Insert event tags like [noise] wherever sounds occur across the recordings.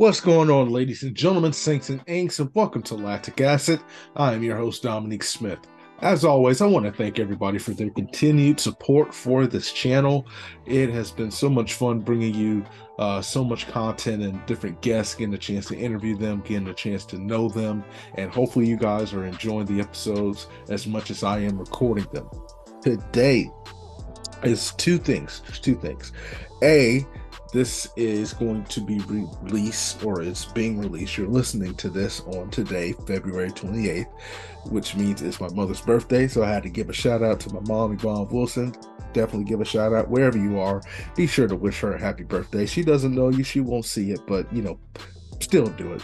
What's going on, ladies and gentlemen, saints and inks, and welcome to Lactic Acid. I am your host, Dominique Smith. As always, I want to thank everybody for their continued support for this channel. It has been so much fun bringing you uh, so much content and different guests, getting a chance to interview them, getting a chance to know them, and hopefully, you guys are enjoying the episodes as much as I am recording them. Today is two things. Two things. A, this is going to be released or is being released. You're listening to this on today, February 28th, which means it's my mother's birthday. So I had to give a shout out to my mom, Yvonne Wilson. Definitely give a shout out wherever you are. Be sure to wish her a happy birthday. She doesn't know you, she won't see it, but you know, still do it.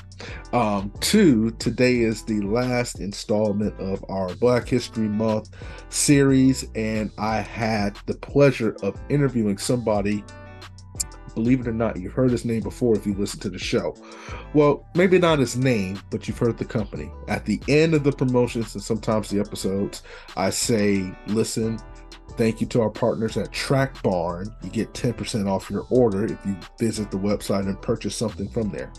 Um, two, today is the last installment of our Black History Month series, and I had the pleasure of interviewing somebody believe it or not, you've heard his name before if you listen to the show. Well, maybe not his name, but you've heard the company. At the end of the promotions and sometimes the episodes, I say, listen, Thank you to our partners at Track Barn. You get 10% off your order if you visit the website and purchase something from there.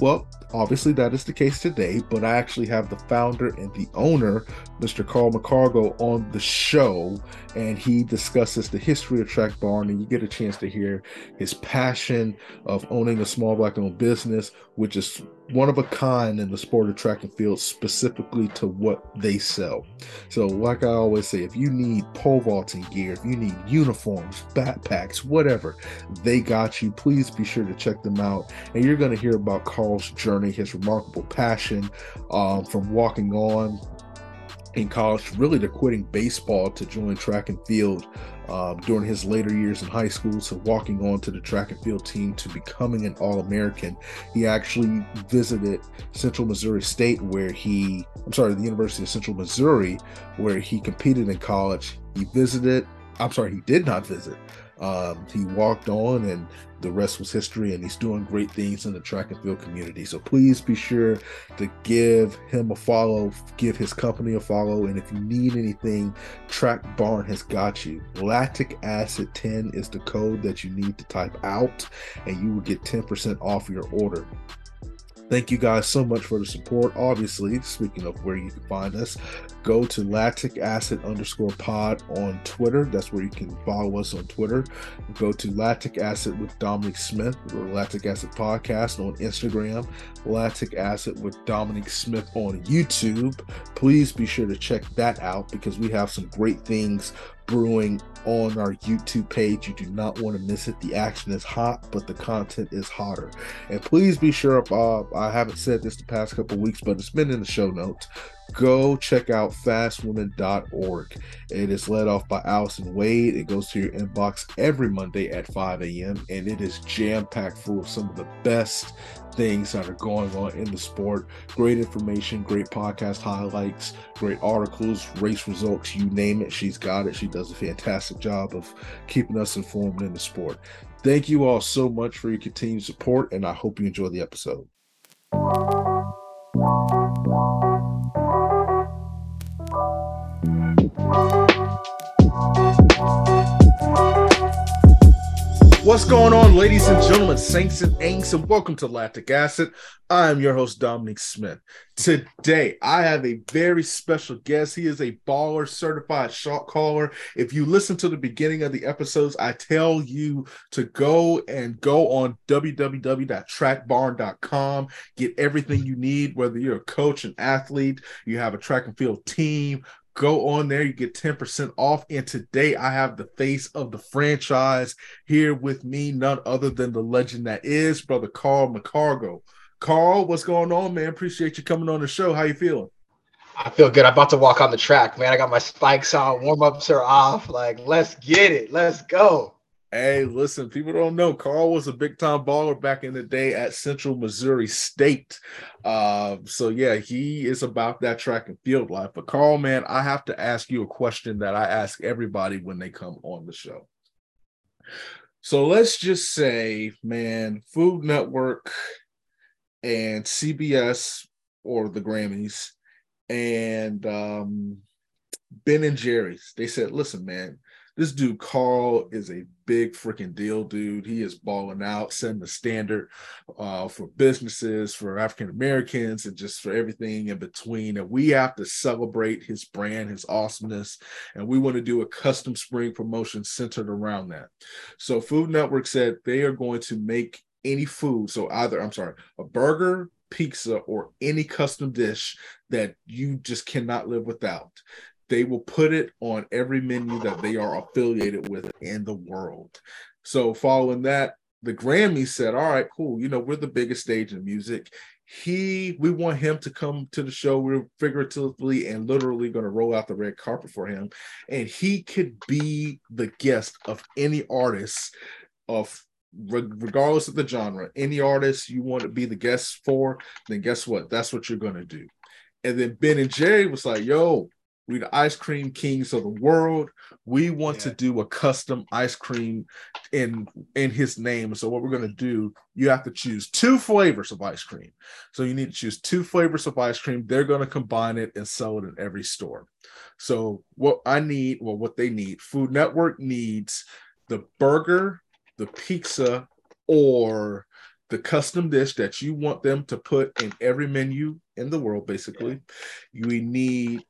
Well, obviously that is the case today, but I actually have the founder and the owner, Mr. Carl McCargo, on the show, and he discusses the history of Track Barn, and you get a chance to hear his passion of owning a small black owned business, which is one of a kind in the sport of track and field, specifically to what they sell. So, like I always say, if you need pole vaulting gear, if you need uniforms, backpacks, whatever, they got you. Please be sure to check them out. And you're going to hear about Carl's journey, his remarkable passion um, from walking on in college, really to quitting baseball to join track and field um, during his later years in high school to walking on to the track and field team to becoming an All American. He actually visited Central Missouri State, where he, I'm sorry, the University of Central Missouri, where he competed in college. He visited, I'm sorry, he did not visit. Um, he walked on, and the rest was history. And he's doing great things in the track and field community. So please be sure to give him a follow, give his company a follow. And if you need anything, Track Barn has got you. Lactic acid 10 is the code that you need to type out, and you will get 10% off your order. Thank you guys so much for the support. Obviously, speaking of where you can find us, go to lactic acid underscore pod on Twitter. That's where you can follow us on Twitter. Go to lactic acid with Dominic Smith or lactic acid podcast on Instagram. Lactic acid with Dominic Smith on YouTube. Please be sure to check that out because we have some great things brewing on our YouTube page. You do not want to miss it. The action is hot, but the content is hotter. And please be sure, uh, I haven't said this the past couple weeks, but it's been in the show notes. Go check out fastwomen.org. It is led off by Allison Wade. It goes to your inbox every Monday at 5 a.m. and it is jam packed full of some of the best things that are going on in the sport. Great information, great podcast highlights, great articles, race results, you name it. She's got it. She does a fantastic job of keeping us informed in the sport. Thank you all so much for your continued support, and I hope you enjoy the episode. What's going on, ladies and gentlemen, saints and ainks, and welcome to Lactic Acid. I am your host, Dominic Smith. Today, I have a very special guest. He is a baller certified shot caller. If you listen to the beginning of the episodes, I tell you to go and go on www.trackbarn.com, get everything you need, whether you're a coach, an athlete, you have a track and field team, Go on there, you get 10% off. And today I have the face of the franchise here with me, none other than the legend that is brother Carl McCargo. Carl, what's going on, man? Appreciate you coming on the show. How you feeling? I feel good. I'm about to walk on the track, man. I got my spikes on, warm ups are off. Like, let's get it. Let's go. Hey, listen, people don't know Carl was a big time baller back in the day at Central Missouri State. Uh, so yeah, he is about that track and field life. But Carl, man, I have to ask you a question that I ask everybody when they come on the show. So let's just say, man, Food Network and CBS or the Grammys and um, Ben and Jerry's, they said, listen, man, This dude Carl is a big freaking deal, dude. He is balling out, setting the standard uh, for businesses, for African Americans, and just for everything in between. And we have to celebrate his brand, his awesomeness, and we want to do a custom spring promotion centered around that. So Food Network said they are going to make any food. So either I'm sorry, a burger, pizza, or any custom dish that you just cannot live without they will put it on every menu that they are affiliated with in the world. So, following that, the Grammys said, All right, cool. You know, we're the biggest stage in music. He, we want him to come to the show. We're figuratively and literally going to roll out the red carpet for him. And he could be the guest of any artist of regardless of the genre, any artist you want to be the guest for, then guess what? That's what you're going to do. And then Ben and Jerry was like, yo, we the ice cream kings of the world. We want yeah. to do a custom ice cream in in his name. So what we're going to do, you have to choose two flavors of ice cream. So you need to choose two flavors of ice cream. They're going to combine it and sell it in every store. So what I need, well, what they need, Food Network needs the burger, the pizza, or the custom dish that you want them to put in every menu in the world, basically. Yeah. We need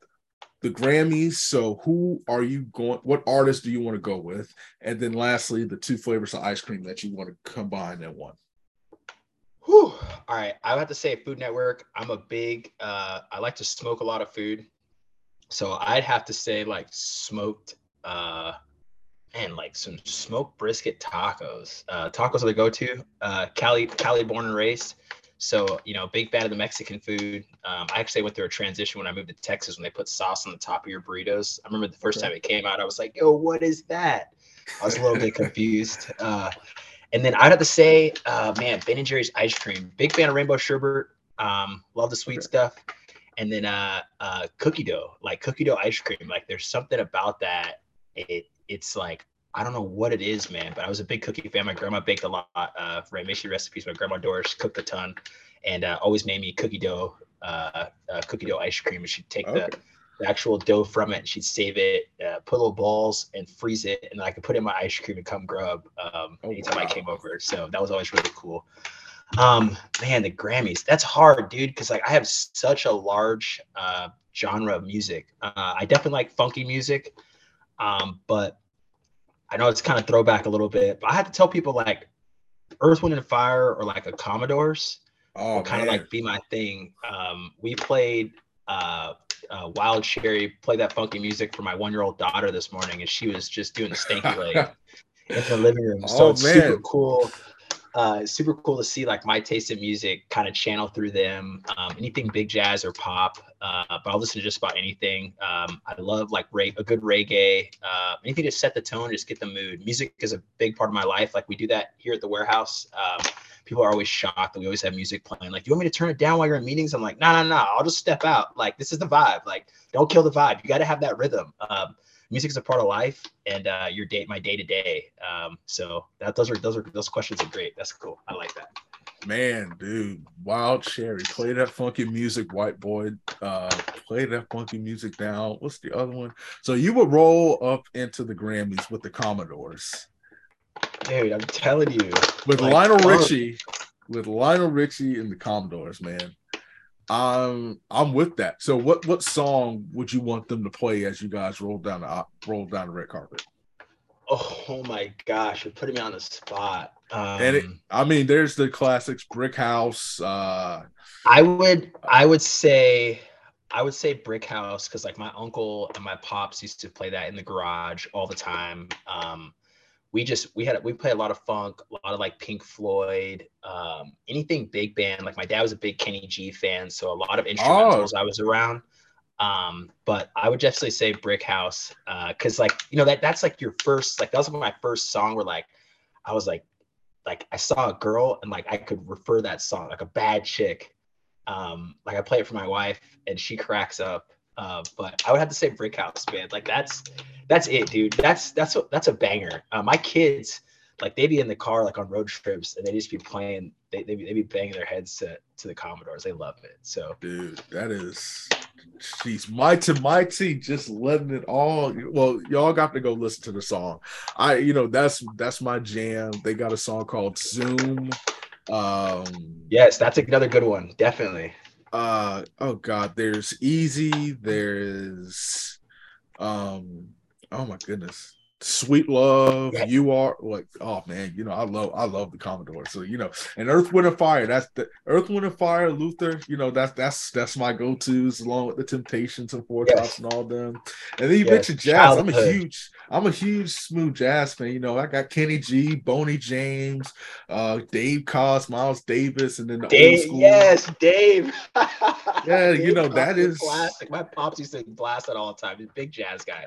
the Grammys. So, who are you going? What artist do you want to go with? And then, lastly, the two flavors of ice cream that you want to combine in one. Whew. All right, I have to say, Food Network. I'm a big. Uh, I like to smoke a lot of food, so I'd have to say like smoked. Uh, and like some smoked brisket tacos. Uh, tacos are the go-to. Uh, Cali, Cali born and raised. So, you know, big fan of the Mexican food. Um, I actually went through a transition when I moved to Texas when they put sauce on the top of your burritos. I remember the first okay. time it came out, I was like, yo, what is that? I was a little bit confused. [laughs] Uh, and then I'd have to say, uh, man, Ben and Jerry's ice cream. Big fan of rainbow sherbet. Um, love the sweet okay. stuff. And then uh, uh, cookie dough, like cookie dough ice cream. Like there's something about that. It it's like I don't know what it is, man, but I was a big cookie fan. My grandma baked a lot. Uh, for recipes, my grandma Doris cooked a ton, and uh, always made me cookie dough, uh, uh, cookie dough ice cream. And she'd take okay. the, the, actual dough from it, and she'd save it, uh, put little balls, and freeze it, and I could put in my ice cream and come grub um, oh, anytime wow. I came over. So that was always really cool. Um, man, the Grammys. That's hard, dude, because like I have such a large uh, genre of music. Uh, I definitely like funky music, um, but I know it's kind of throwback a little bit, but I had to tell people like Earth, Wind, and Fire or like a Commodores oh, kind of like be my thing. Um, we played uh, uh, Wild Cherry, played that funky music for my one year old daughter this morning, and she was just doing the stanky leg [laughs] in the living room. So oh, it's man. super cool uh, super cool to see like my taste in music kind of channel through them. Um, anything big jazz or pop, uh, but I'll listen to just about anything. Um, I love like re- a good reggae, uh, anything to set the tone, just get the mood. Music is a big part of my life. Like we do that here at the warehouse. Um, people are always shocked that we always have music playing. Like, you want me to turn it down while you're in meetings? I'm like, no, no, no. I'll just step out. Like, this is the vibe. Like, don't kill the vibe. You got to have that rhythm. Um, music is a part of life and uh, your day, my day to day. So that those are those are those questions are great. That's cool. I like that. Man, dude, Wild Cherry, play that funky music, white boy. Uh, play that funky music down. What's the other one? So you would roll up into the Grammys with the Commodores. Dude, I'm telling you. With like, Lionel Richie, with Lionel Richie and the Commodores, man. I'm I'm with that. So what what song would you want them to play as you guys roll down the roll down the red carpet? Oh my gosh, you're putting me on the spot. Um, and it, um, I mean, there's the classics, Brick House. Uh, I would I would say I would say Brick House because like my uncle and my pops used to play that in the garage all the time. Um, we just we had we play a lot of funk, a lot of like Pink Floyd, um, anything big band. Like my dad was a big Kenny G fan, so a lot of instrumentals oh. I was around. Um, but I would definitely say Brick House, because uh, like you know that that's like your first like that was my first song where like I was like like I saw a girl and like I could refer that song like a bad chick. Um, like I play it for my wife and she cracks up. Uh, but I would have to say Brick House, man. Like that's that's it, dude. That's that's a, that's a banger. Uh, my kids, like they be in the car like on road trips and they just be playing. They they be, they be banging their heads to to the Commodores. They love it. So, dude, that is she's mighty mighty just letting it all well y'all got to go listen to the song i you know that's that's my jam they got a song called zoom um yes that's another good one definitely uh oh god there's easy there's um oh my goodness Sweet Love, yeah. you are like, oh man, you know, I love I love the Commodore. So, you know, and Earth, Wind, and Fire, that's the Earth, Wind, and Fire, Luther, you know, that's that's that's my go-tos along with the Temptations and Four yes. Tops and all them. And then you yes. mentioned jazz. Childhood. I'm a huge, I'm a huge smooth jazz fan. You know, I got Kenny G, Boney James, uh, Dave Koz, Miles Davis, and then the Dave, old school. Yes, Dave. [laughs] yeah, Dave you know, that is classic. My pops used to blast it all the time. He's a big jazz guy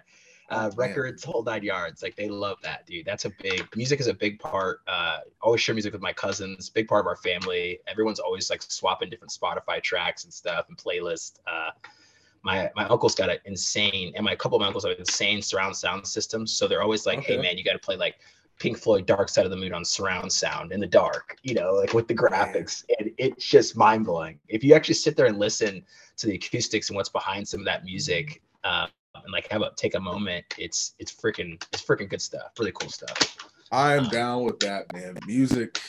uh, oh, records, whole nine yards. Like they love that, dude. That's a big music is a big part. Uh, always share music with my cousins. Big part of our family. Everyone's always like swapping different Spotify tracks and stuff and playlists. Uh, my my uncle's got an insane, and my couple of my uncles have insane surround sound systems. So they're always like, okay. "Hey man, you got to play like Pink Floyd Dark Side of the Moon on surround sound in the dark, you know, like with the graphics. And it's just mind blowing. If you actually sit there and listen to the acoustics and what's behind some of that music, uh, and like have a take a moment. It's it's freaking it's freaking good stuff. Really cool stuff. I am um, down with that, man. Music,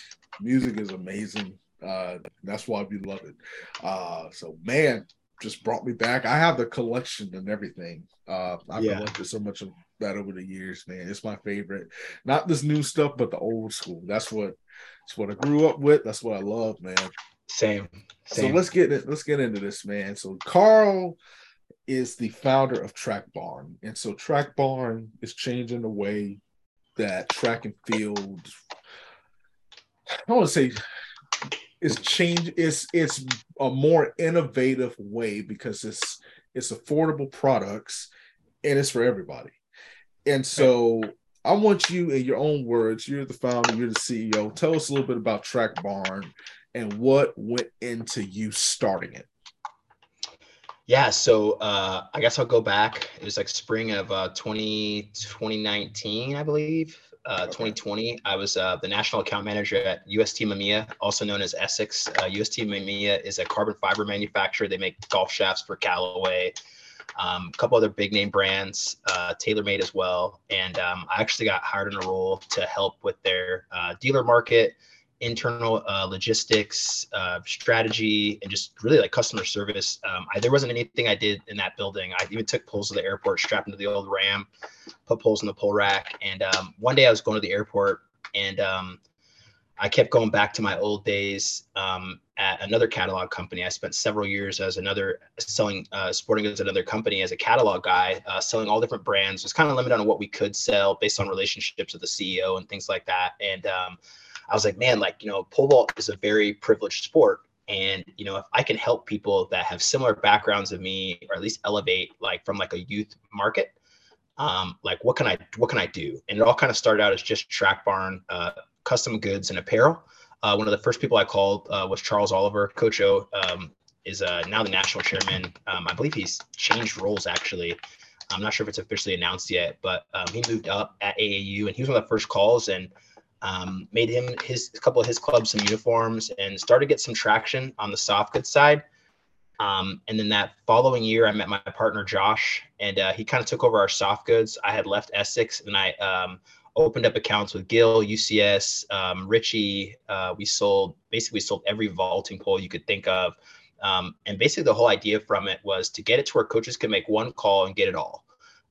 music is amazing. Uh, that's why we love it. Uh, so man, just brought me back. I have the collection and everything. Uh, I've yeah. collected so much of that over the years, man. It's my favorite. Not this new stuff, but the old school. That's what it's what I grew up with. That's what I love, man. Same. Same. So let's get it. Let's get into this, man. So Carl is the founder of Track Barn. And so Track Barn is changing the way that track and field I want to say it's change it's it's a more innovative way because it's it's affordable products and it's for everybody. And so I want you in your own words, you're the founder, you're the CEO. Tell us a little bit about Track Barn and what went into you starting it. Yeah, so uh, I guess I'll go back. It was like spring of uh, 20, 2019, I believe. Uh, okay. 2020, I was uh, the national account manager at UST Mamiya, also known as ESSX. Uh, UST Mamiya is a carbon fiber manufacturer. They make golf shafts for Callaway, um, a couple other big name brands, uh, TaylorMade as well. And um, I actually got hired in a role to help with their uh, dealer market, internal uh, logistics, uh, strategy, and just really like customer service. Um, I, there wasn't anything I did in that building. I even took poles to the airport, strapped into the old Ram, put poles in the pole rack. And um, one day I was going to the airport and um, I kept going back to my old days um, at another catalog company. I spent several years as another selling uh, sporting goods, another company as a catalog guy, uh, selling all different brands. It was kind of limited on what we could sell based on relationships with the CEO and things like that. And um, I was like, man, like, you know, pole vault is a very privileged sport. And, you know, if I can help people that have similar backgrounds of me, or at least elevate like from like a youth market, um, like what can I, what can I do? And it all kind of started out as just track barn, uh, custom goods and apparel. Uh, one of the first people I called uh, was Charles Oliver. Coach O um, is uh, now the national chairman. Um, I believe he's changed roles actually. I'm not sure if it's officially announced yet, but um, he moved up at AAU and he was one of the first calls. And um, made him his a couple of his clubs some uniforms and started to get some traction on the soft goods side. Um, and then that following year, I met my partner Josh, and uh, he kind of took over our soft goods. I had left ESSX, and I um, opened up accounts with Gill, UCS, um, Richie. Uh, we sold basically we sold every vaulting pole you could think of, um, and basically the whole idea from it was to get it to where coaches could make one call and get it all.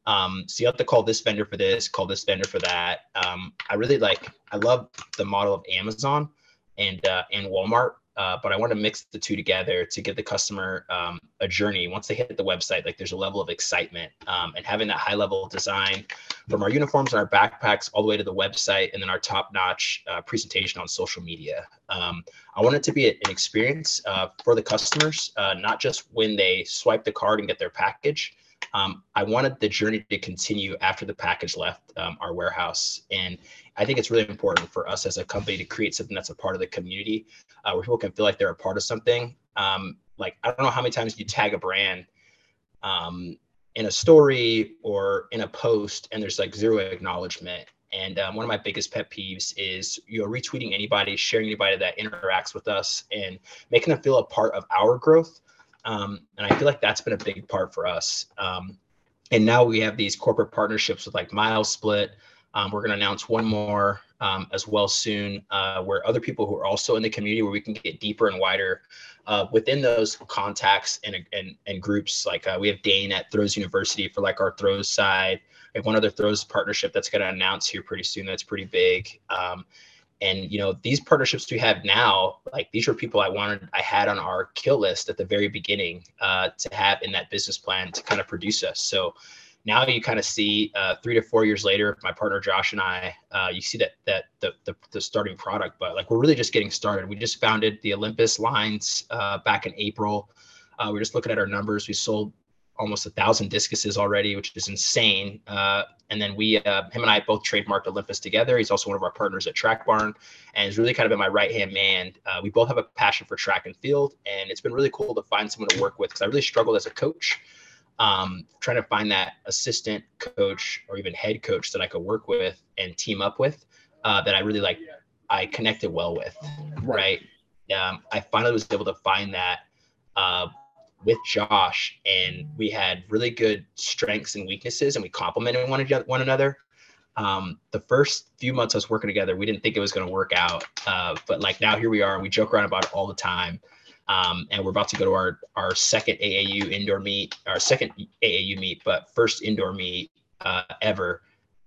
Um, so you have to call this vendor for this, call this vendor for that. Um, I really like, I love the model of Amazon and uh, and Walmart, uh, but I want to mix the two together to give the customer um, a journey. Once they hit the website, like there's a level of excitement um, and having that high level design from our uniforms and our backpacks all the way to the website, and then our top notch uh, presentation on social media. Um, I want it to be an experience uh, for the customers, uh, not just when they swipe the card and get their package um, I wanted the journey to continue after the package left um, our warehouse. And I think it's really important for us as a company to create something that's a part of the community uh, where people can feel like they're a part of something. Um, like, I don't know how many times you tag a brand um, in a story or in a post and there's like zero acknowledgement. And um, one of my biggest pet peeves is you know retweeting anybody, sharing anybody that interacts with us, and making them feel a part of our growth Um, and I feel like that's been a big part for us. Um, and now we have these corporate partnerships with like Mile Split. Um, we're going to announce one more um, as well soon, uh, where other people who are also in the community, where we can get deeper and wider uh, within those contacts and and, and groups. Like uh, we have Dane at Throws University for like our throws side. We have one other throws partnership that's going to announce here pretty soon. That's pretty big. And you know these partnerships we have now like these are people i wanted i had on our kill list at the very beginning uh, to have in that business plan to kind of produce us. So now you kind of see uh, three to four years later my partner josh and i uh, you see that that the, the, the starting product. But like we're really just getting started. We just founded the olympus lines uh, back in april. Uh, we're just looking at our numbers. We sold almost a thousand discuses already, which is insane. Uh, and then we, uh, him and I both trademarked Olympus together. He's also one of our partners at Track Barn and he's really kind of been my right hand man. Uh, we both have a passion for track and field, and it's been really cool to find someone to work with because I really struggled as a coach. Um, trying to find that assistant coach or even head coach that I could work with and team up with uh, that I really like, I connected well with, right? Um, I finally was able to find that uh, with Josh, and we had really good strengths and weaknesses, and we complemented one, one another. Um, the first few months I was working together, we didn't think it was going to work out, uh, but like now here we are, and we joke around about it all the time. Um, and we're about to go to our our second AAU indoor meet, our second AAU meet, but first indoor meet uh, ever,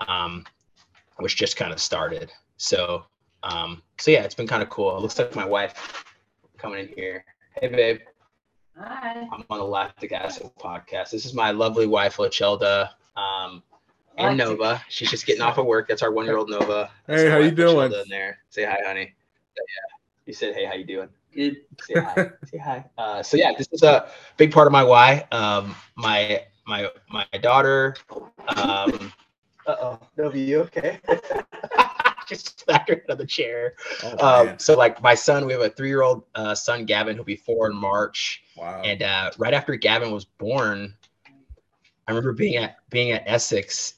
um, which just kind of started. So, um, so yeah, it's been kind of cool. It looks like my wife coming in here. Hey, babe. Hi. I'm on the Lactic Acid podcast. This is my lovely wife, Lachelda, um, and Lactic Nova. She's just getting off of work. That's our one-year-old Nova. That's Hey, how you doing? Lachelda In there. Say hi, honey. Yeah. You said, hey, how you doing? Good. Say hi. Say hi. Uh, so yeah, this is a big part of my why. Um, my my my daughter. Um, uh oh, Nova, you okay? [laughs] [laughs] just smacked her the chair. Oh, Um, so like my son, we have a three-year-old uh, son, Gavin, who'll be four in March. wow. And uh, right after Gavin was born, I remember being at being at ESSX,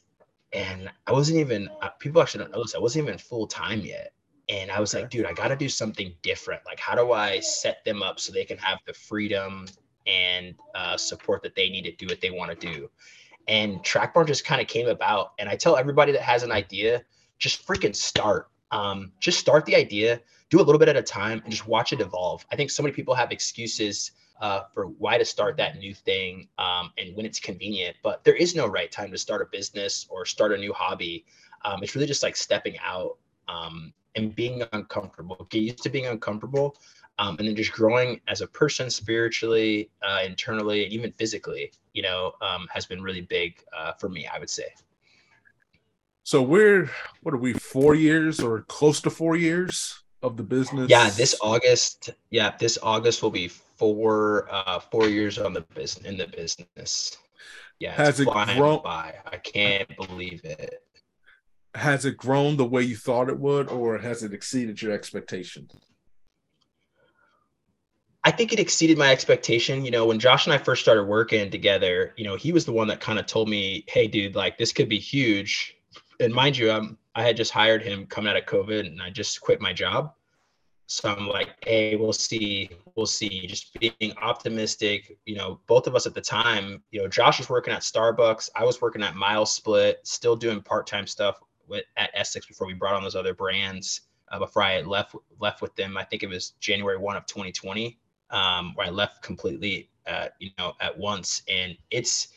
and I wasn't even. Uh, people actually don't know this. I wasn't even full time yet, and I was like, dude, I got to do something different. Like, how do I set them up so they can have the freedom and uh, support that they need to do what they want to do? And Track Barn just kind of came about. And I tell everybody that has an idea, just freaking start. Um, just start the idea, do a little bit at a time, and just watch it evolve. I think so many people have excuses uh, for why to start that new thing um, and when it's convenient. But there is no right time to start a business or start a new hobby. Um, it's really just like stepping out um, and being uncomfortable. Get used to being uncomfortable, um, and then just growing as a person spiritually, uh, internally, and even physically. You know, um, has been really big uh, for me. I would say. So we're what are we four years or close to four years of the business? Yeah, this August. Yeah, this August will be four uh, four years on the business in the business. Yeah, Has it grown- by. I can't believe it. has it grown the way you thought it would, or has it exceeded your expectations? I think it exceeded my expectation. You know, when Josh and I first started working together, you know, he was the one that kind of told me, "Hey, dude, like this could be huge." And mind you, I'm I had just hired him coming out of COVID, and I just quit my job. So I'm like, "Hey, we'll see, we'll see." Just being optimistic. You know, both of us at the time, you know, Josh was working at Starbucks, I was working at Mile Split, still doing part time stuff with at Essex before we brought on those other brands. Uh, before I left left with them, I think it was January one of 2020 um, where I left completely, uh, you know, at once. And it's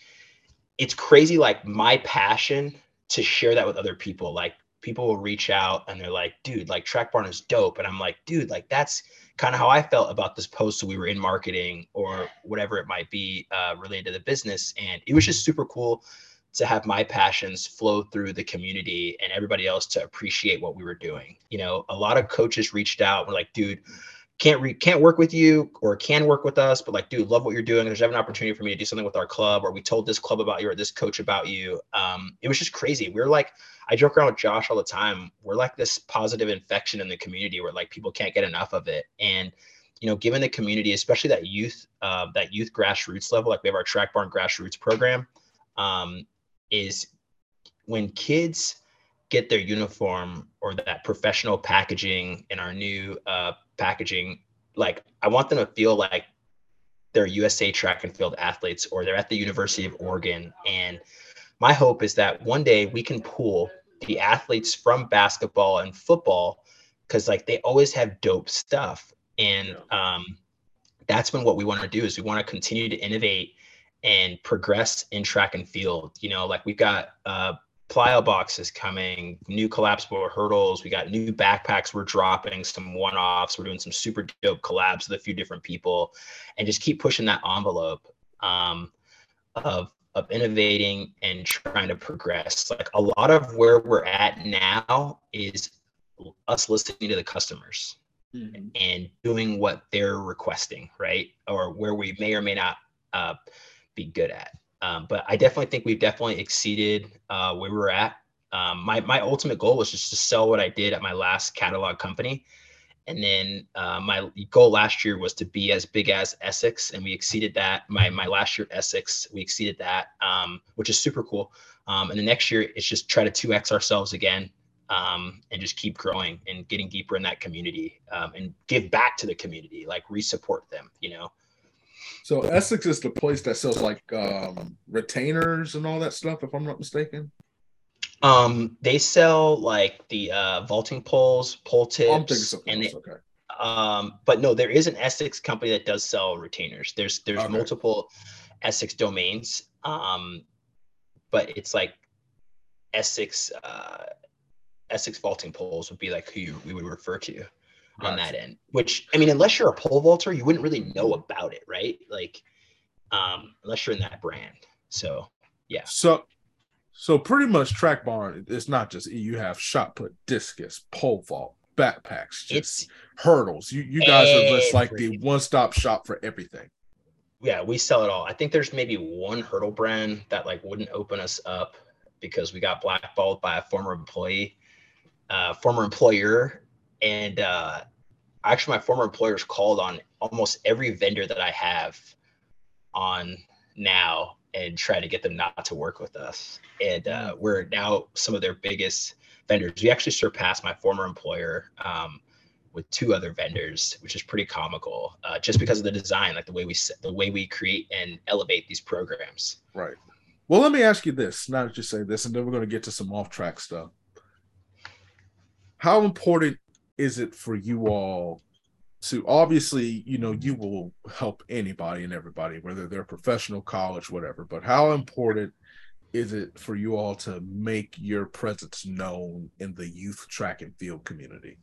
it's crazy, like my passion to share that with other people. Like people will reach out and they're like, "Dude, like Track Barn is dope," and I'm like, "Dude, like that's kind of how I felt about this post." So we were in marketing or whatever it might be uh, related to the business, and it was just super cool to have my passions flow through the community and everybody else to appreciate what we were doing. You know, a lot of coaches reached out, were like, "Dude." Can't re- can't work with you or can work with us, but like, dude, love what you're doing. There's ever an opportunity for me to do something with our club, or we told this club about you or this coach about you. Um, it was just crazy. We are like, I joke around with Josh all the time. We're like this positive infection in the community where like people can't get enough of it. And you know, given the community, especially that youth, uh, that youth grassroots level, like we have our Track Barn grassroots program, um, is when kids get their uniform or that professional packaging in our new uh, packaging like i want them to feel like they're USA track and field athletes or they're at the University of Oregon. And my hope is that one day we can pool the athletes from basketball and football because like they always have dope stuff. And um, that's been what we want to do is we want to continue to innovate and progress in track and field. You know, like we've got uh, plyo boxes coming, new collapsible hurdles. We got new backpacks we're dropping, some one offs. We're doing some super dope collabs with a few different people and just keep pushing that envelope um, of, of innovating and trying to progress. Like a lot of where we're at now is us listening to the customers mm-hmm. and doing what they're requesting, right? Or where we may or may not uh, be good at. Um, but I definitely think we've definitely exceeded uh, where we were at. Um, my my ultimate goal was just to sell what I did at my last catalog company, and then uh, my goal last year was to be as big as ESSX, and we exceeded that. My my last year ESSX, we exceeded that, um, which is super cool. Um, and the next year, it's just try to two x ourselves again, um, and just keep growing and getting deeper in that community, um, and give back to the community, like re-support them, you know. So Essex is the place that sells like um, retainers and all that stuff, if I'm not mistaken. Um, they sell like the uh, vaulting poles, pole tips, oh, and they, okay. um, but no, there is an Essex company that does sell retainers. There's there's okay. multiple Essex domains, um, but it's like Essex uh, Essex vaulting poles would be like who you, we would refer to on that end. Which I mean, unless you're a pole vaulter, you wouldn't really know about it, right? Like, um, unless you're in that brand. So yeah. So so pretty much track barn, it's not just you have shot put, discus, pole vault, backpacks, just it's hurdles. You you guys everything. are just like the one stop shop for everything. Yeah, we sell it all. I think there's maybe one hurdle brand that like wouldn't open us up because we got blackballed by a former employee, uh, former employer, and uh, actually my former employers called on almost every vendor that I have on now and try to get them not to work with us. And uh, mm. we're now some of their biggest vendors. We actually surpassed my former employer um, with two other vendors, which is pretty comical, uh, just because of the design, like the way we the way we create and elevate these programs. Right. Well, let me ask you this. Now that you say this, and then we're going to get to some off track stuff. How important is it for you all to obviously, you know, you will help anybody and everybody, whether they're professional, college, whatever, but how important is it for you all to make your presence known in the youth track and field community?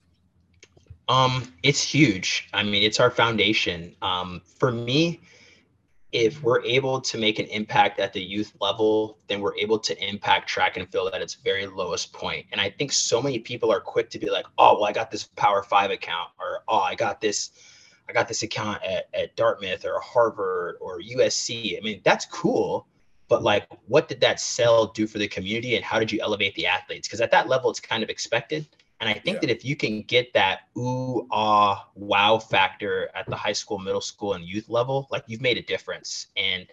Um, it's huge. I mean, it's our foundation. Um, for me, if we're able to make an impact at the youth level, then we're able to impact track and field at its very lowest point. And I think so many people are quick to be like, oh, well, I got this Power Five account, or oh, I got this, I got this account at, at Dartmouth or Harvard or USC. I mean, that's cool. But like, what did that sell do for the community and how did you elevate the athletes? Because at that level, it's kind of expected. And I think yeah. that if you can get that ooh ah wow factor at the high school, middle school, and youth level, like you've made a difference. And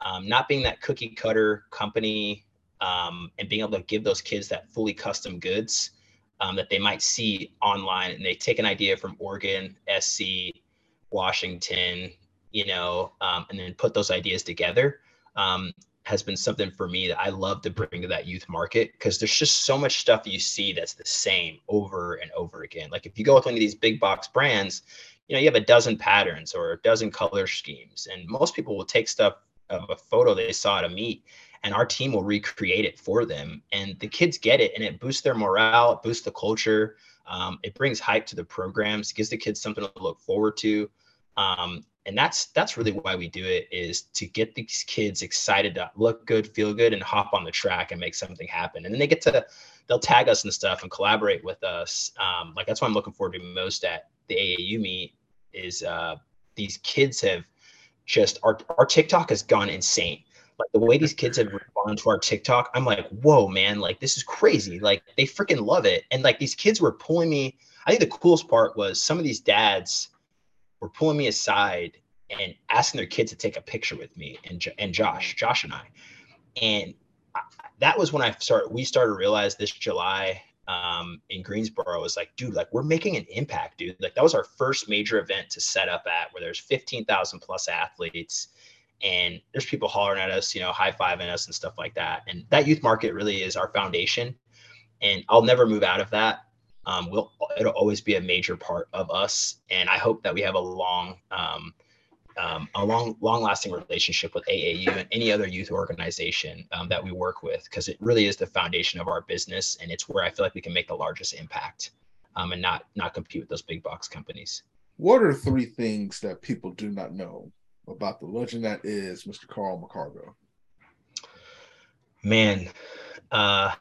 um, not being that cookie cutter company um, and being able to give those kids that fully custom goods um, that they might see online, and they take an idea from Oregon, SC, Washington, you know, um, and then put those ideas together. Has been something for me that I love to bring to that youth market because there's just so much stuff you see that's the same over and over again. Like if you go with one of these big box brands, you know, you have a dozen patterns or a dozen color schemes, and most people will take stuff of a photo they saw at a meet and our team will recreate it for them and the kids get it and it boosts their morale it boosts the culture um, it brings hype to the programs gives the kids something to look forward to um, and that's that's really why we do it is to get these kids excited to look good feel good and hop on the track and make something happen. And then they get to they'll tag us and stuff and collaborate with us. Um, like that's what i'm looking forward to most at the aau meet is uh, these kids have just our, our tiktok has gone insane. Like the way these kids have responded to our tiktok i'm like whoa man like this is crazy. Like they freaking love it. And like these kids were pulling me. I think the coolest part was some of these dads were pulling me aside and asking their kids to take a picture with me and and Josh, Josh and I, and I, that was when I started. We started to realize this July um, in Greensboro was like, dude, like we're making an impact, dude. Like that was our first major event to set up at where there's 15,000 plus athletes and there's people hollering at us, you know, high fiving us and stuff like that. And that youth market really is our foundation. And I'll never move out of that. Um, we'll, it'll always be a major part of us. And I hope that we have a long, um, um, a long, long-lasting relationship with AAU and any other youth organization um, that we work with, because it really is the foundation of our business, and it's where I feel like we can make the largest impact, um, and not not compete with those big box companies. What are three things that people do not know about the legend that is Mr. Carl McCargo? Man, uh,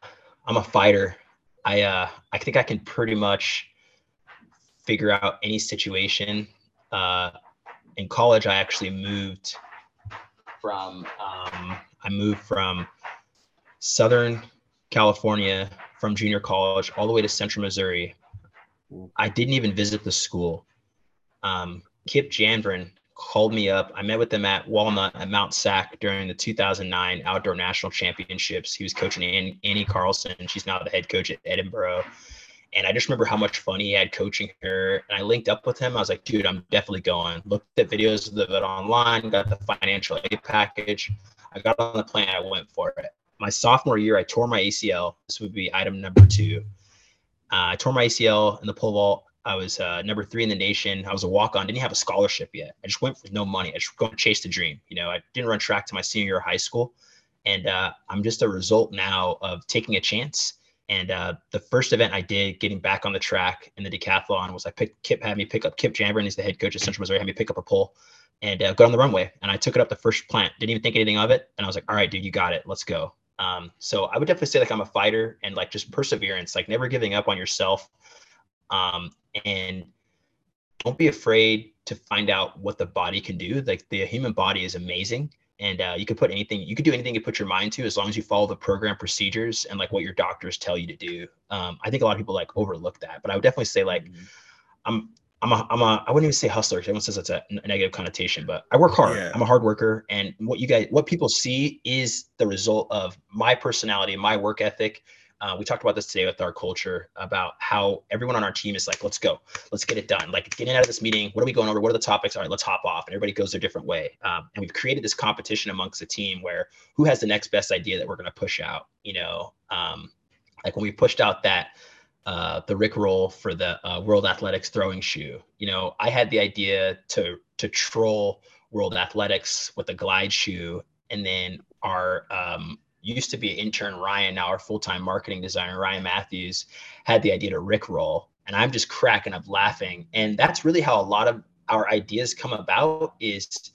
I'm a fighter. I uh, I think I can pretty much figure out any situation. Uh, in college, I actually moved from um, I moved from Southern California from junior college all the way to Central Missouri. I didn't even visit the school. Um, Kip Janvrin called me up. I met with him at Walnut at Mount SAC during the 2009 Outdoor National Championships. He was coaching Annie, Carlson. She's now the head coach at Edinburgh. And I just remember how much fun he had coaching her. And I linked up with him. I was like, dude, I'm definitely going. Looked at videos of it online, got the financial aid package. I got on the plane. I went for it. My sophomore year, I tore my ACL. This would be item number two. Uh, I tore my ACL in the pole vault. I was uh, number three in the nation. I was a walk on. Didn't have a scholarship yet. I just went with no money. I just to chase the dream. You know, I didn't run track to my senior year of high school, and uh, I'm just a result now of taking a chance and uh, the first event I did, getting back on the track in the decathlon, was I picked Kip had me pick up Kip Janvrin, he's the head coach of Central Missouri, had me pick up a pole and uh, go on the runway. And I took it up the first plant, didn't even think anything of it. And I was like, all right, dude, you got it. Let's go. Um, so I would definitely say like I'm a fighter and like just perseverance, like never giving up on yourself. Um, and don't be afraid to find out what the body can do. Like the human body is amazing and uh, you could put anything you could do anything you put your mind to as long as you follow the program procedures and like what your doctors tell you to do um, i think a lot of people like overlook that but i would definitely say like mm-hmm. i'm i'm a i'm a i wouldn't even say hustler because everyone says that's a negative connotation but i work hard yeah. i'm a hard worker and what you guys what people see is the result of my personality my work ethic uh, we talked about this today with our culture about how everyone on our team is like, let's go, let's get it done. Like getting out of this meeting, what are we going over? What are the topics? All right, let's hop off. And everybody goes their different way. Um, and we've created this competition amongst the team where who has the next best idea that we're going to push out. You know, um, like when we pushed out that uh, the Rick roll for the uh, World Athletics throwing shoe. You know, I had the idea to to troll World Athletics with a glide shoe, and then our um, used to be an intern Ryan, now our full time marketing designer, Ryan Matthews, had the idea to Rick roll. And I'm just cracking up laughing. And that's really how a lot of our ideas come about is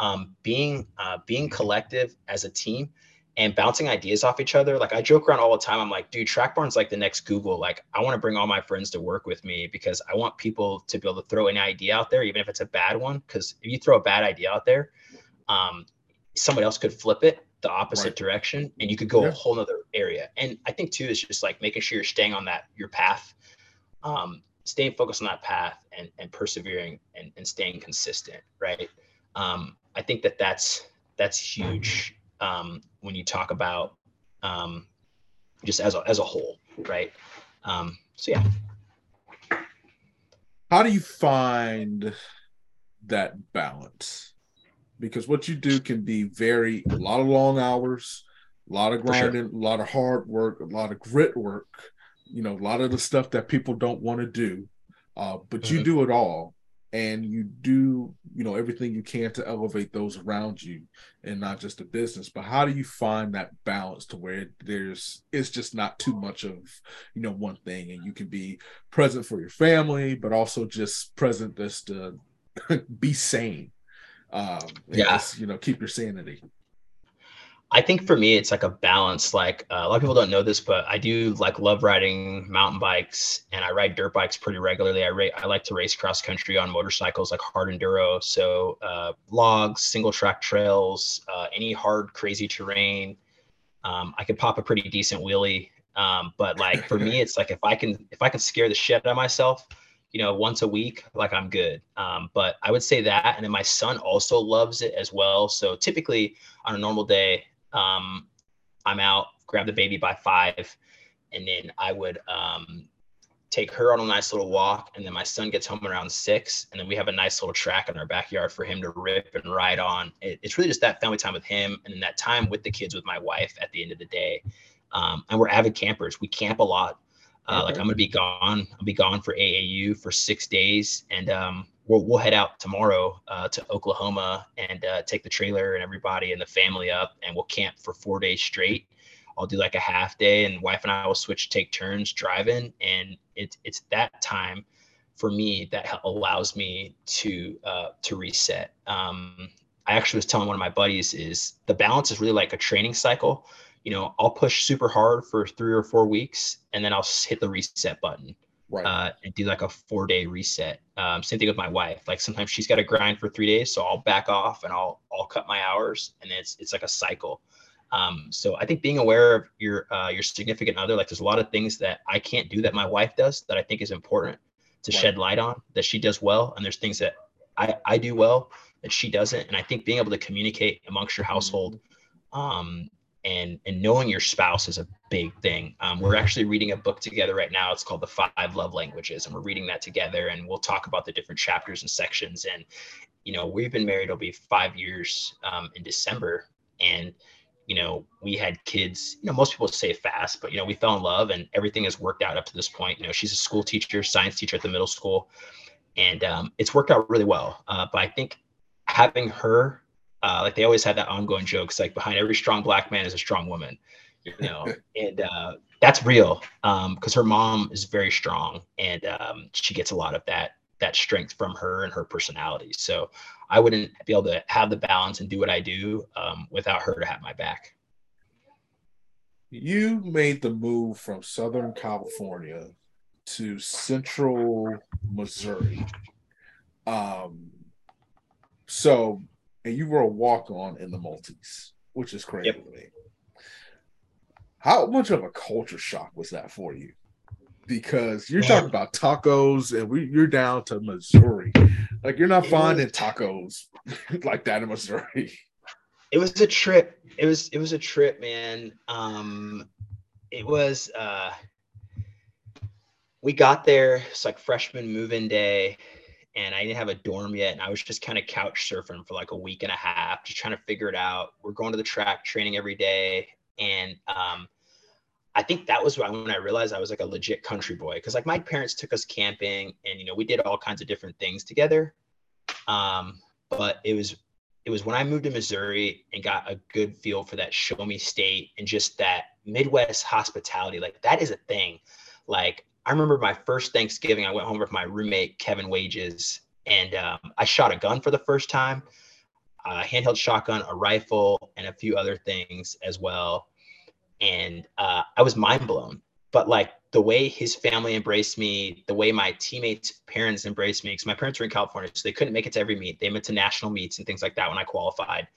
um, being uh, being collective as a team and bouncing ideas off each other. Like I joke around all the time. I'm like, dude, TrackBarn's like the next Google. Like I want to bring all my friends to work with me because I want people to be able to throw any idea out there, even if it's a bad one. Because if you throw a bad idea out there, um, somebody else could flip it the opposite right. direction and you could go yeah. a whole nother area. And I think too it's just like making sure you're staying on that your path, um, staying focused on that path and, and persevering and, and staying consistent. Right. Um, I think that that's, that's huge um, when you talk about um, just as a, as a whole. Right. Um, so yeah. How do you find that balance? Because what you do can be very a lot of long hours, a lot of grinding, sure. a lot of hard work, a lot of grit work. You know, a lot of the stuff that people don't want to do, uh, but mm-hmm. you do it all, and you do you know everything you can to elevate those around you, and not just the business. But how do you find that balance to where there's it's just not too much of you know one thing, and you can be present for your family, but also just present just to [laughs] be sane um, yeah, just, you know, keep your sanity. I think for me, it's like a balance. Like uh, a lot of people don't know this, but I do like love riding mountain bikes, and I ride dirt bikes pretty regularly. I ra- I like to race cross country on motorcycles, like hard enduro. So uh, logs, single track trails, uh, any hard crazy terrain. Um, I could pop a pretty decent wheelie. Um, but like for me, [laughs] it's like if I can if I can scare the shit out of myself, you know, once a week, like I'm good. Um, but I would say that. And then my son also loves it as well. So typically on a normal day, um, I'm out, grab the baby by five. and then I would um, take her on a nice little walk, and then my son gets home around six, and then we have a nice little track in our backyard for him to rip and ride on. It, it's really just that family time with him, and then that time with the kids with my wife at the end of the day. Um, and we're avid campers. We camp a lot. Uh, like I'm gonna be gone. I'll be gone for AAU for six days, and um, we'll we'll head out tomorrow uh, to Oklahoma and uh, take the trailer and everybody and the family up, and we'll camp for four days straight. I'll do like a half day, and wife and I will switch, take turns driving, and it's it's that time for me that allows me to uh, to reset. Um, I actually was telling one of my buddies is the balance is really like a training cycle you know, I'll push super hard for three or four weeks and then I'll hit the reset button. Right. Uh, and do like a four day reset. Um, same thing with my wife. Like sometimes she's got to grind for three days, so I'll back off and I'll I'll cut my hours, and it's it's like a cycle. Um, so I think being aware of your uh, your significant other, like there's a lot of things that I can't do that my wife does that I think is important to right. shed light on that she does well, and there's things that I I do well that she doesn't, and I think being able to communicate amongst your household um, and and knowing your spouse is a big thing. Um, we're actually reading a book together right now. It's called The Five Love Languages, and we're reading that together. And we'll talk about the different chapters and sections. And you know, we've been married. It'll be five years um, in December, and you know, we had kids. You know, most people say fast, but you know, we fell in love, and everything has worked out up to this point. You know, she's a school teacher, science teacher at the middle school, and um, it's worked out really well. Uh, but I think having her uh, like they always had that ongoing jokes like behind every strong black man is a strong woman you [laughs] know? And uh, that's real because um, her mom is very strong and um, she gets a lot of that that strength from her and her personality. So i wouldn't be able to have the balance and do what i do um, without her to have my back. You made the move from southern california to central missouri. Um, so and you were a walk on in the Maltese, which is crazy yep. to me. How much of a culture shock was that for you? Because you're talking about tacos and we, you're down to Missouri. Like you're not finding tacos [laughs] like that in Missouri. It was a trip. It was it was a trip, man. Um it was uh we got there, it's like freshman move-in day and I didn't have a dorm yet. And I was just kind of couch surfing for like a week and a half, just trying to figure it out. We're going to the track training every day. And um, I think that was when I realized I was like a legit country boy. Cause like my parents took us camping and, you know, we did all kinds of different things together. Um, but it was, it was when I moved to Missouri and got a good feel for that show me state and just that Midwest hospitality. Like that is a thing. Like I remember my first Thanksgiving, I went home with my roommate, Kevin Wages, and um, I shot a gun for the first time a handheld shotgun, a rifle, and a few other things as well. And uh, I was mind blown. But like the way his family embraced me, the way my teammates' parents embraced me, because my parents were in California, so they couldn't make it to every meet. They went to national meets and things like that when I qualified.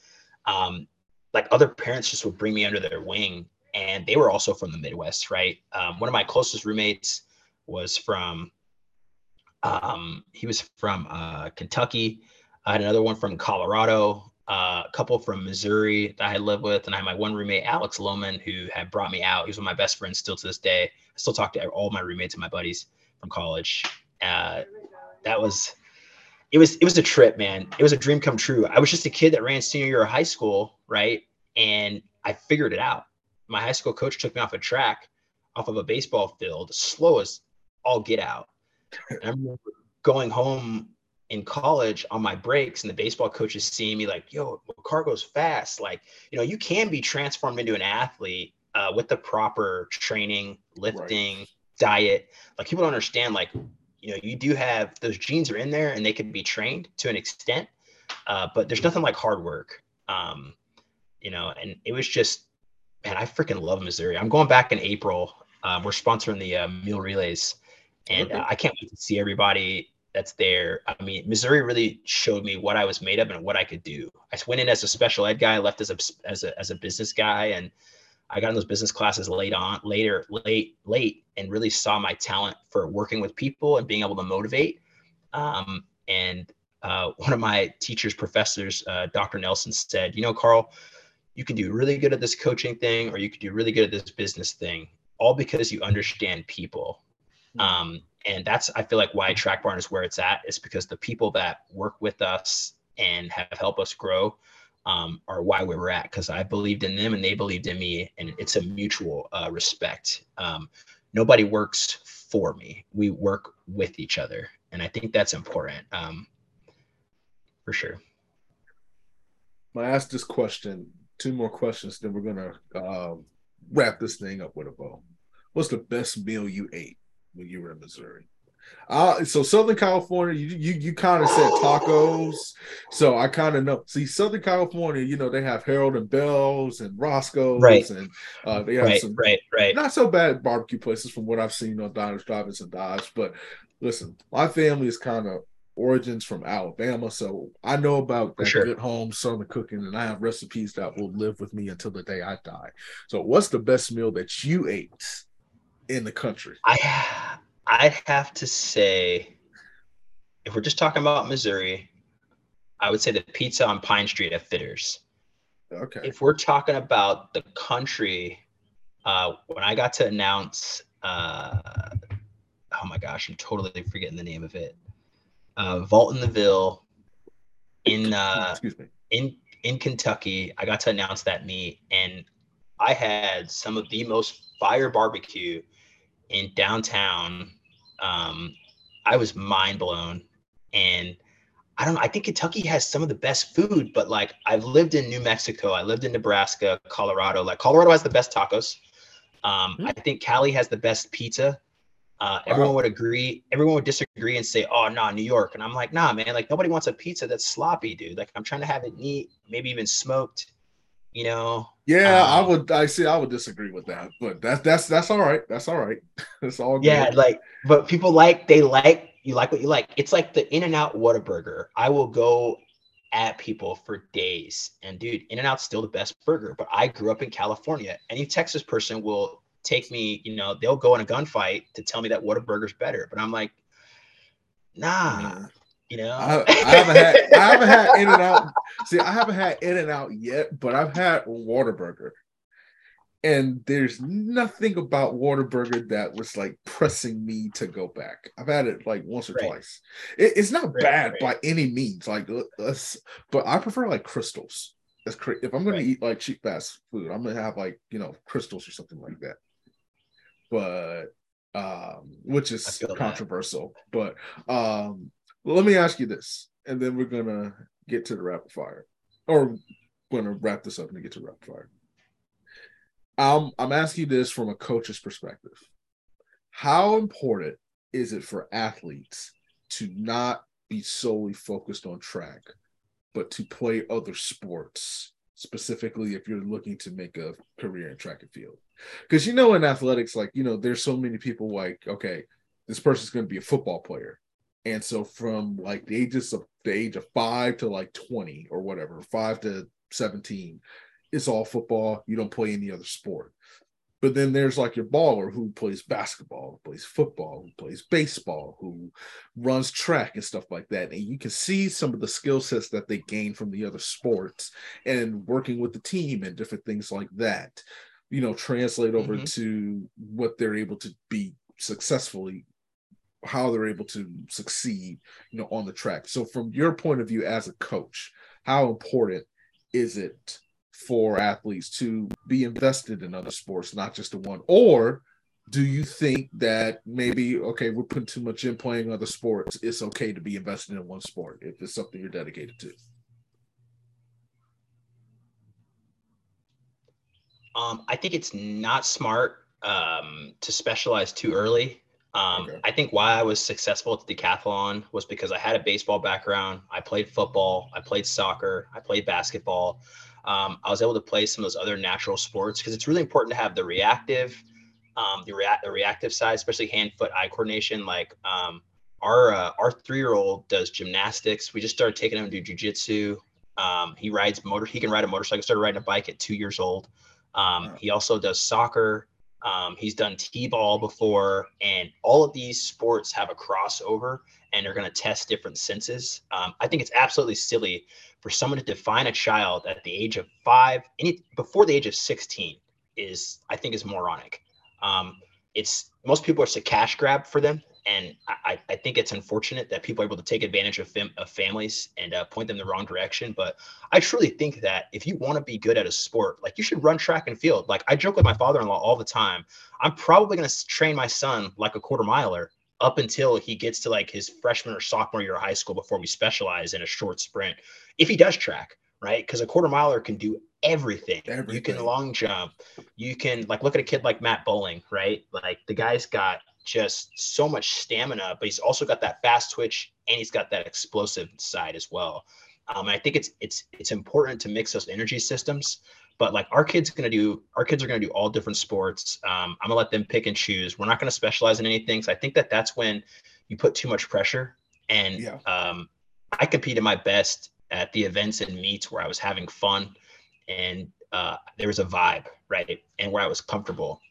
Um, like other parents just would bring me under their wing, and they were also from the Midwest, right? Um, one of my closest roommates was from um, he was from uh, Kentucky. I had another one from Colorado, uh, a couple from Missouri that I lived with, and I had my one roommate, Alex Lohman, who had brought me out. He was one of my best friends still to this day. I still talk to all my roommates and my buddies from college. Uh, that was it was it was a trip, man. It was a dream come true. I was just a kid that ran senior year of high school, right? And I figured it out. My high school coach took me off a track, off of a baseball field, slow as all get out. I remember going home in college on my breaks and the baseball coaches seeing me like, yo, car goes fast. Like, you know, you can be transformed into an athlete uh, with the proper training, lifting, right. diet. Like people don't understand, like, you know, you do have those genes are in there and they can be trained to an extent, uh, but there's nothing like hard work. Um, you know, and it was just, man, I freaking love Missouri. I'm going back in April. Um, we're sponsoring the uh, Mule Relays and okay. uh, I can't wait to see everybody that's there. I mean, Missouri really showed me what I was made of and what I could do. I went in as a special ed guy, left as a as a as a business guy, and I got in those business classes late on, later, late, late, and really saw my talent for working with people and being able to motivate. Um, and uh, one of my teachers, professors, uh, Dr. Nelson, said, "You know, Carl, you can do really good at this coaching thing, or you could do really good at this business thing all because you understand people. Hmm. Um, and that's I feel like why Track Barn is where it's at is because the people that work with us and have helped us grow um, are why we were at because I believed in them and they believed in me, and it's a mutual uh, respect. Um, nobody works for me; we work with each other, and I think that's important um, for sure. I ask this question, two more questions, then we're gonna um, wrap this thing up with a bow. What's the best meal you ate when you were in Missouri? Uh, so Southern California, you you, you kind of said tacos, so I kind of know. See, Southern California, you know, they have Harold and Belle's and Roscoe's, right. and uh, they have right, some right, right, not so bad barbecue places from what I've seen on Diners, Drive-ins, and Dives. But listen, my family is kind of origins from Alabama, so I know about that sure. good home Southern cooking, and I have recipes that will live with me until the day I die. So, what's the best meal that you ate in the country? I I'd have to say, if we're just talking about Missouri, I would say the pizza on Pine Street at Fitters. Okay. If we're talking about the country, uh, when I got to announce, uh, oh my gosh, I'm totally forgetting the name of it. Uh, Vault in the Ville in uh, excuse me in in Kentucky. I got to announce that meet, and I had some of the most fire barbecue in downtown. Um, I was mind blown, and I don't know. I think Kentucky has some of the best food, but like I've lived in New Mexico, I lived in Nebraska, Colorado. Like Colorado has the best tacos. Um, mm-hmm. I think Cali has the best pizza. Uh, wow. Everyone would agree. Everyone would disagree and say, "Oh, nah, New York." And I'm like, "Nah, man. Like nobody wants a pizza that's sloppy, dude. Like I'm trying to have it neat, maybe even smoked. You know." Yeah, um, I would. I see. I would disagree with that, but that's that's that's all right. That's all right. [laughs] That's all. Good. Yeah, like, but people like they like you like what you like. It's like the In and Out Whataburger. I will go at people for days, and dude, In and Out's still the best burger. But I grew up in California. Any Texas person will take me, you know, they'll go in a gunfight to tell me that Whataburger's better. But I'm like, nah, you know. I, I haven't had I haven't had In and Out. See, I haven't had In and Out yet, but I've had Whataburger, And there's nothing about Whataburger that was like pressing me to go back. I've had it like once or right. twice. It, it's not right, bad right. by any means. Like, us, but I prefer like Krystals. That's crazy. If I'm gonna eat like cheap fast food, I'm gonna have like you know Krystals or something like that but um, which is controversial. That. But um, let me ask you this, and then we're gonna get to the rapid fire, or gonna wrap this up and get to rapid fire. Um, I'm asking you this from a coach's perspective. How important is it for athletes to not be solely focused on track, but to play other sports, specifically if you're looking to make a career in track and field? because you know in athletics like you know there's so many people like okay this person's going to be a football player and so from like the ages of the age of five to like 20 or whatever five to 17 it's all football you don't play any other sport but then there's like your baller who plays basketball, who plays football, who plays baseball, who runs track and stuff like that. And you can see some of the skill sets that they gain from the other sports and working with the team and different things like that you know translate over mm-hmm. to what they're able to be successfully how they're able to succeed you know on the track. So from your point of view as a coach how important is it for athletes to be invested in other sports not just the one? Or do you think that maybe okay we're putting too much in playing other sports it's okay to be invested in one sport if it's something you're dedicated to? Um, I think it's not smart um, to specialize too early. Um, okay. I think why I was successful at the decathlon was because I had a baseball background. I played football, I played soccer, I played basketball. Um, I was able to play some of those other natural sports because it's really important to have the reactive, um, the, rea- the reactive side, especially hand, foot, eye coordination. Like um, our uh, our three year old does gymnastics. We just started taking him to do jujitsu. Um, he rides motor. He can ride a motorcycle. Started riding a bike at two years old. Um, he also does soccer. Um, he's done t-ball before, and all of these sports have a crossover, and they're going to test different senses. Um, I think it's absolutely silly for someone to define a child at the age of five, any before the age of sixteen, is I think is moronic. Um, it's most people it's a cash grab for them and I, I think it's unfortunate that people are able to take advantage of, fam- of families and uh, point them the wrong direction. But I truly think that if you want to be good at a sport, like you should run track and field. Like I joke with my father-in-law all the time. I'm probably going to train my son like a quarter miler up until he gets to like his freshman or sophomore year of high school before we specialize in a short sprint. If he does track, right? Because a quarter miler can do everything. everything. You can long jump. You can like look at a kid like Matt Boling, right? Like the guy's got just so much stamina, but he's also got that fast twitch and he's got that explosive side as well. Um, and I think it's it's it's important to mix those energy systems. But like our kids gonna do, our kids are gonna do all different sports. Um, I'm gonna let them pick and choose. We're not gonna specialize in anything. So I think that that's when you put too much pressure. And yeah. um, I competed my best at the events and meets where I was having fun, and uh, there was a vibe, right, and where I was comfortable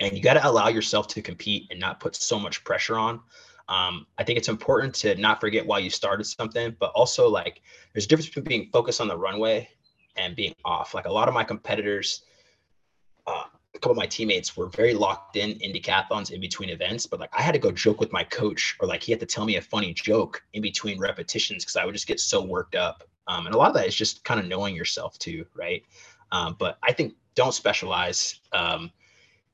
and you got to allow yourself to compete and not put so much pressure on. Um, I think it's important to not forget why you started something, but also like there's a difference between being focused on the runway and being off. Like a lot of my competitors, uh, a couple of my teammates were very locked in in decathlons in between events, but like I had to go joke with my coach or like he had to tell me a funny joke in between repetitions because I would just get so worked up. Um, and a lot of that is just kind of knowing yourself too, right? Um, but I think don't specialize. Um,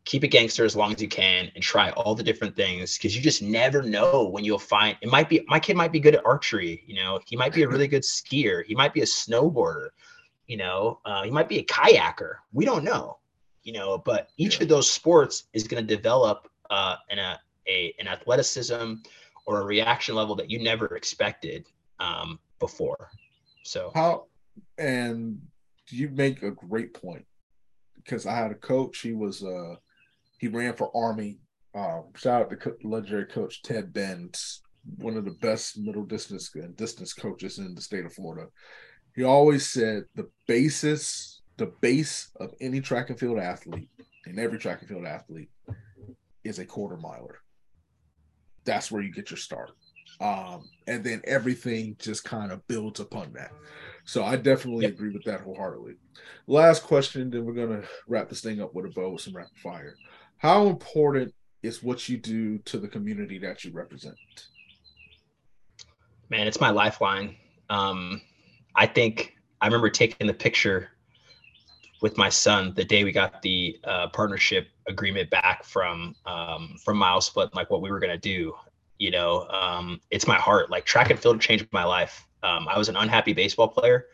keep it gangster as long as you can and try all the different things because you just never know when you'll find it might be my kid might be good at archery you know he might be a really good skier he might be a snowboarder you know uh, he might be a kayaker we don't know you know but each of those sports is going to develop uh, in a, a an athleticism or a reaction level that you never expected um, before so how and you make a great point because I had a coach. He was uh he ran for Army. Um, shout out to legendary coach Ted Benz, one of the best middle distance and distance coaches in the state of Florida. He always said the basis, the base of any track and field athlete, and every track and field athlete, is a quarter miler. That's where you get your start. Um, and then everything just kind of builds upon that. So I definitely yep. agree with that wholeheartedly. Last question, then we're gonna wrap this thing up with a bow with some rapid fire. How important is what you do to the community that you represent? Man, it's my lifeline. Um, I think I remember taking the picture with my son the day we got the uh, partnership agreement back from um, from Milesplit, like what we were gonna do. You know, um, it's my heart. Like track and field changed my life. Um, I was an unhappy baseball player,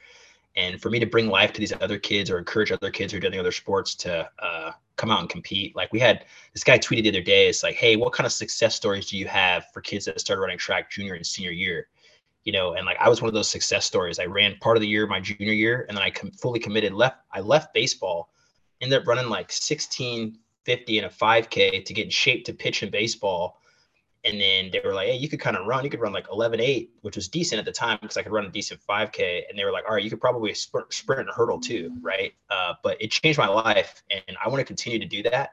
and for me to bring life to these other kids or encourage other kids who are doing other sports to uh, come out and compete. Like we had this guy tweeted the other day, it's like, hey, what kind of success stories do you have for kids that started running track junior and senior year? You know, and like I was one of those success stories. I ran part of the year my junior year, and then I com- fully committed. Left I left baseball, ended up running like 1650 and a 5K to get in shape to pitch in baseball and then they were like, hey, you could kind of run. You could run like 11 8, which was decent at the time because I could run a decent 5K. And they were like, all right, you could probably sprint, sprint and hurdle too. Right. Uh, but it changed my life. And I want to continue to do that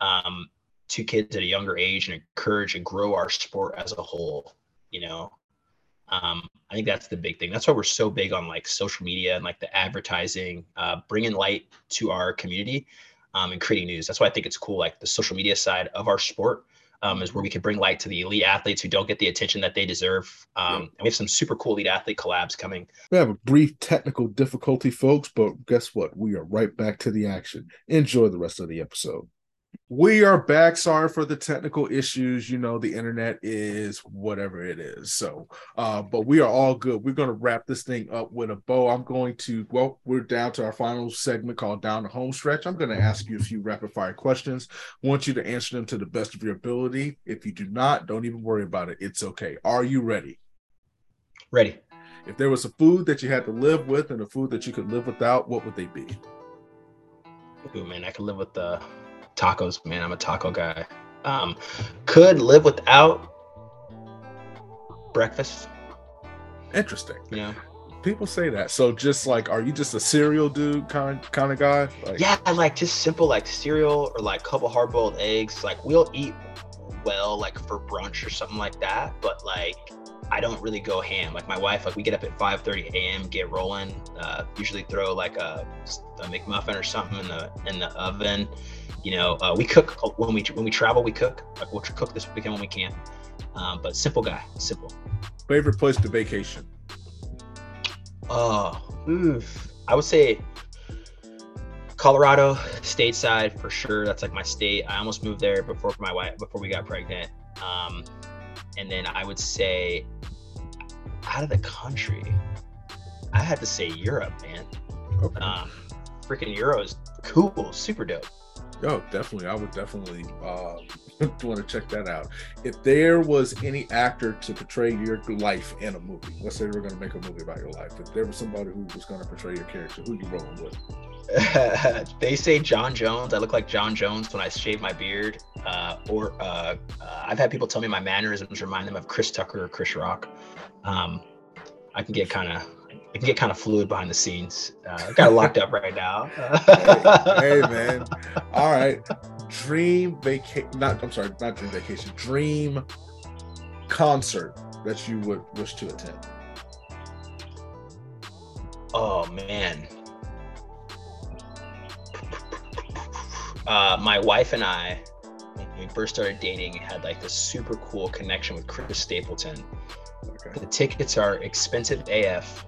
um, to kids at a younger age and encourage and grow our sport as a whole. You know, um, I think that's the big thing. That's why we're so big on like social media and like the advertising, uh, bringing light to our community um, and creating news. That's why I think it's cool, like the social media side of our sport um, is where we can bring light to the elite athletes who don't get the attention that they deserve. Um, and we have some super cool elite athlete collabs coming. We have a brief technical difficulty, folks, but guess what? We are right back to the action. Enjoy the rest of the episode. We are back. Sorry for the technical issues. You know, the internet is whatever it is. So, uh, but we are all good. We're going to wrap this thing up with a bow. I'm going to, well, we're down to our final segment called Down the Home Stretch. I'm going to ask you a few rapid fire questions. I want you to answer them to the best of your ability. If you do not, don't even worry about it. It's okay. Are you ready? Ready. If there was a food that you had to live with and a food that you could live without, what would they be? Ooh, man, I could live with the tacos, man. I'm a taco guy. Um, could live without breakfast. Interesting. Yeah. people say that. So just like, are you just a cereal dude kind kind of guy? Like, yeah, like just simple like cereal or like a couple hard boiled eggs. Like we'll eat well like for brunch or something like that. But like, I don't really go ham. Like my wife, like we get up at 5:30 a.m., get rolling. Uh, usually throw like a, a McMuffin or something in the in the oven. You know, uh, we cook when we when we travel. We cook. Like we'll cook this weekend when we can. Um, but simple guy, simple. Favorite place to vacation? Oh, oof. I would say Colorado, stateside for sure. That's like my state. I almost moved there before my wife before we got pregnant. Um, and then I would say out of the country, I had to say Europe, man. Okay. Um, freaking Euro is cool, super dope. Oh, definitely. I would definitely uh, [laughs] want to check that out. If there was any actor to portray your life in a movie, let's say we're going to make a movie about your life. If there was somebody who was going to portray your character, who you rolling with? [laughs] they say John Jones. I look like John Jones when I shave my beard. Uh, or uh, uh, I've had people tell me my mannerisms remind them of Chris Tucker or Chris Rock. Um, I can get kind of I can get kind of fluid behind the scenes. Uh, got locked up right now. [laughs] hey, hey, [laughs] man. All right. Dream vacation. Not. I'm sorry. Not dream vacation. Dream concert that you would wish to attend. Oh man. uh, my wife and I, when we first started dating, had like this super cool connection with Chris Stapleton. Okay. The tickets are expensive AF,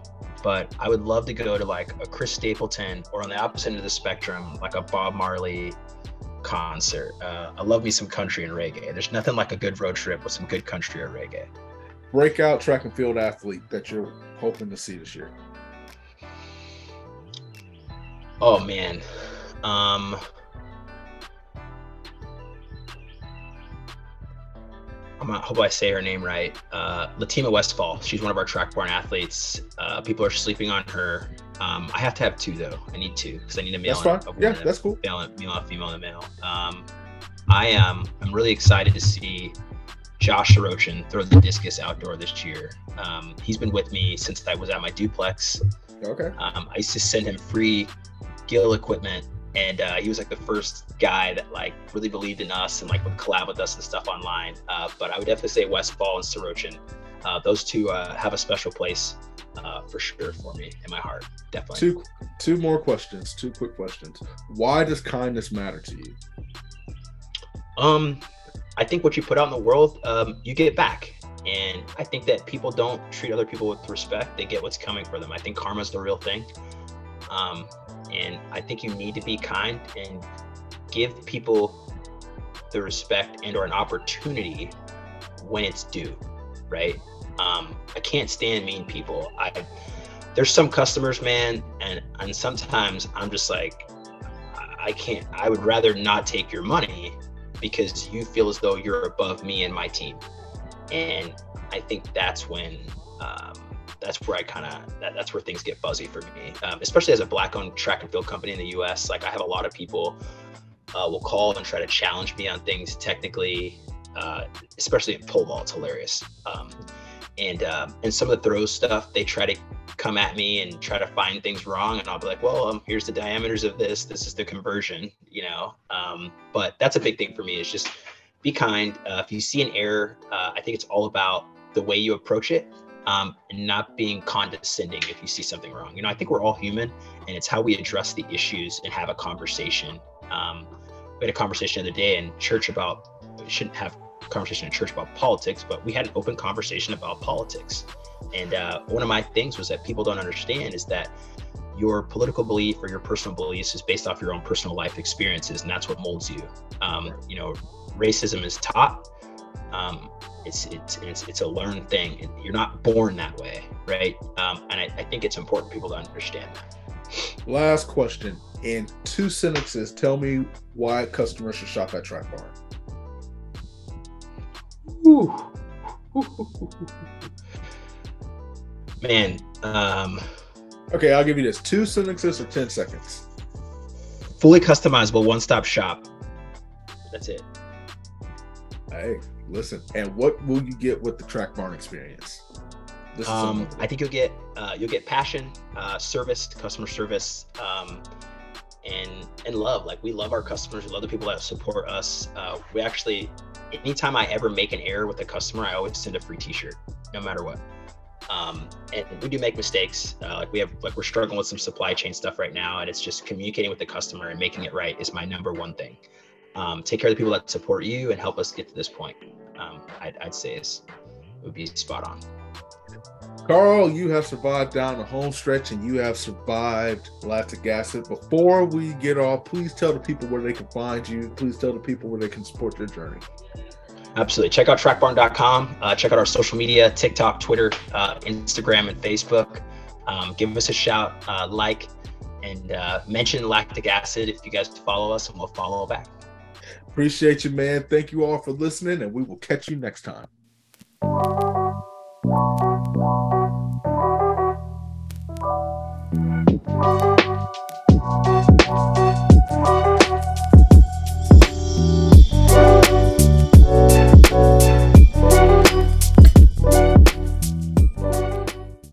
but I would love to go to like a Chris Stapleton or on the opposite end of the spectrum, like a Bob Marley concert. Uh, I love me some country and reggae. There's nothing like a good road trip with some good country or reggae. Breakout track and field athlete that you're hoping to see this year. Oh man. Um, I hope I say her name right. Uh, Latima Westfall. She's one of our Track Barn athletes. Uh, people are sleeping on her. Um, I have to have two though. I need two because I need a male. That's fine. yeah, that's cool. Male, male, female, and male. Um, I am. I'm really excited to see Josh Sarochin throw the discus outdoor this year. Um, he's been with me since I was at my duplex. Okay. Um, I used to send him free Gill equipment and uh, he was like the first guy that like really believed in us and like would collab with us and stuff online. Uh, but I would definitely say Westphal and Sarochin. Uh, those two uh, have a special place uh, for sure for me in my heart. Definitely. Two two more questions. Two quick questions. Why does kindness matter to you? Um, I think what you put out in the world, um, you get back. And I think that people don't treat other people with respect. They get what's coming for them. I think karma is the real thing. Um, and I think you need to be kind and give people the respect and or an opportunity when it's due, right? Um, I can't stand mean people. I there's some customers, man, and and sometimes I'm just like, I can't. I would rather not take your money because you feel as though you're above me and my team, and I think that's when um, that's where I kind of that, that's where things get fuzzy for me, um, especially as a black-owned track and field company in the U.S. Like I have a lot of people uh, will call and try to challenge me on things technically, uh, especially in pole vault. It's hilarious. Um, and um, and some of the throw stuff, they try to come at me and try to find things wrong, and I'll be like, well, um, here's the diameters of this. This is the conversion, you know. Um, but that's a big thing for me. Is just be kind. Uh, if you see an error, uh, I think it's all about the way you approach it um, and not being condescending if you see something wrong. You know, I think we're all human, and it's how we address the issues and have a conversation. Um, we had a conversation the other day in church about shouldn't have a conversation in church about politics, but we had an open conversation about politics. And uh, one of my things was that people don't understand is that your political belief or your personal beliefs is based off your own personal life experiences, and that's what molds you. Um, you know, racism is taught. Um, it's it's it's, it's a learned thing. You're not born that way, right? Um, and I, I think it's important people to understand that. Last question in two sentences. Tell me why customers should shop at Track Barn. [laughs] Man, um, okay, I'll give you this: two sentences or ten seconds. Fully customizable, one-stop shop. That's it. Hey, listen, and what will you get with the Track Barn experience? Um, I think you'll get uh, you'll get passion, uh, service, customer service, um, and and love. Like we love our customers. We love the people that support us. Uh, we actually, anytime I ever make an error with a customer, I always send a free T-shirt. no matter what. Um, and we do make mistakes. Uh, like we have, like we're struggling with some supply chain stuff right now, and it's just communicating with the customer and making it right is my number one thing. Um, take care of the people that support you and help us get to this point. Um, I'd, I'd say is would be spot on. Carl, you have survived down the home stretch and you have survived lactic acid. Before we get off, please tell the people where they can find you. Please tell the people where they can support your journey. Absolutely. Check out trackbarn.com. Uh, check out our social media TikTok, Twitter, uh, Instagram, and Facebook. Um, give us a shout, uh, like, and uh, mention lactic acid if you guys follow us, and we'll follow back. Appreciate you, man. Thank you all for listening, and we will catch you next time.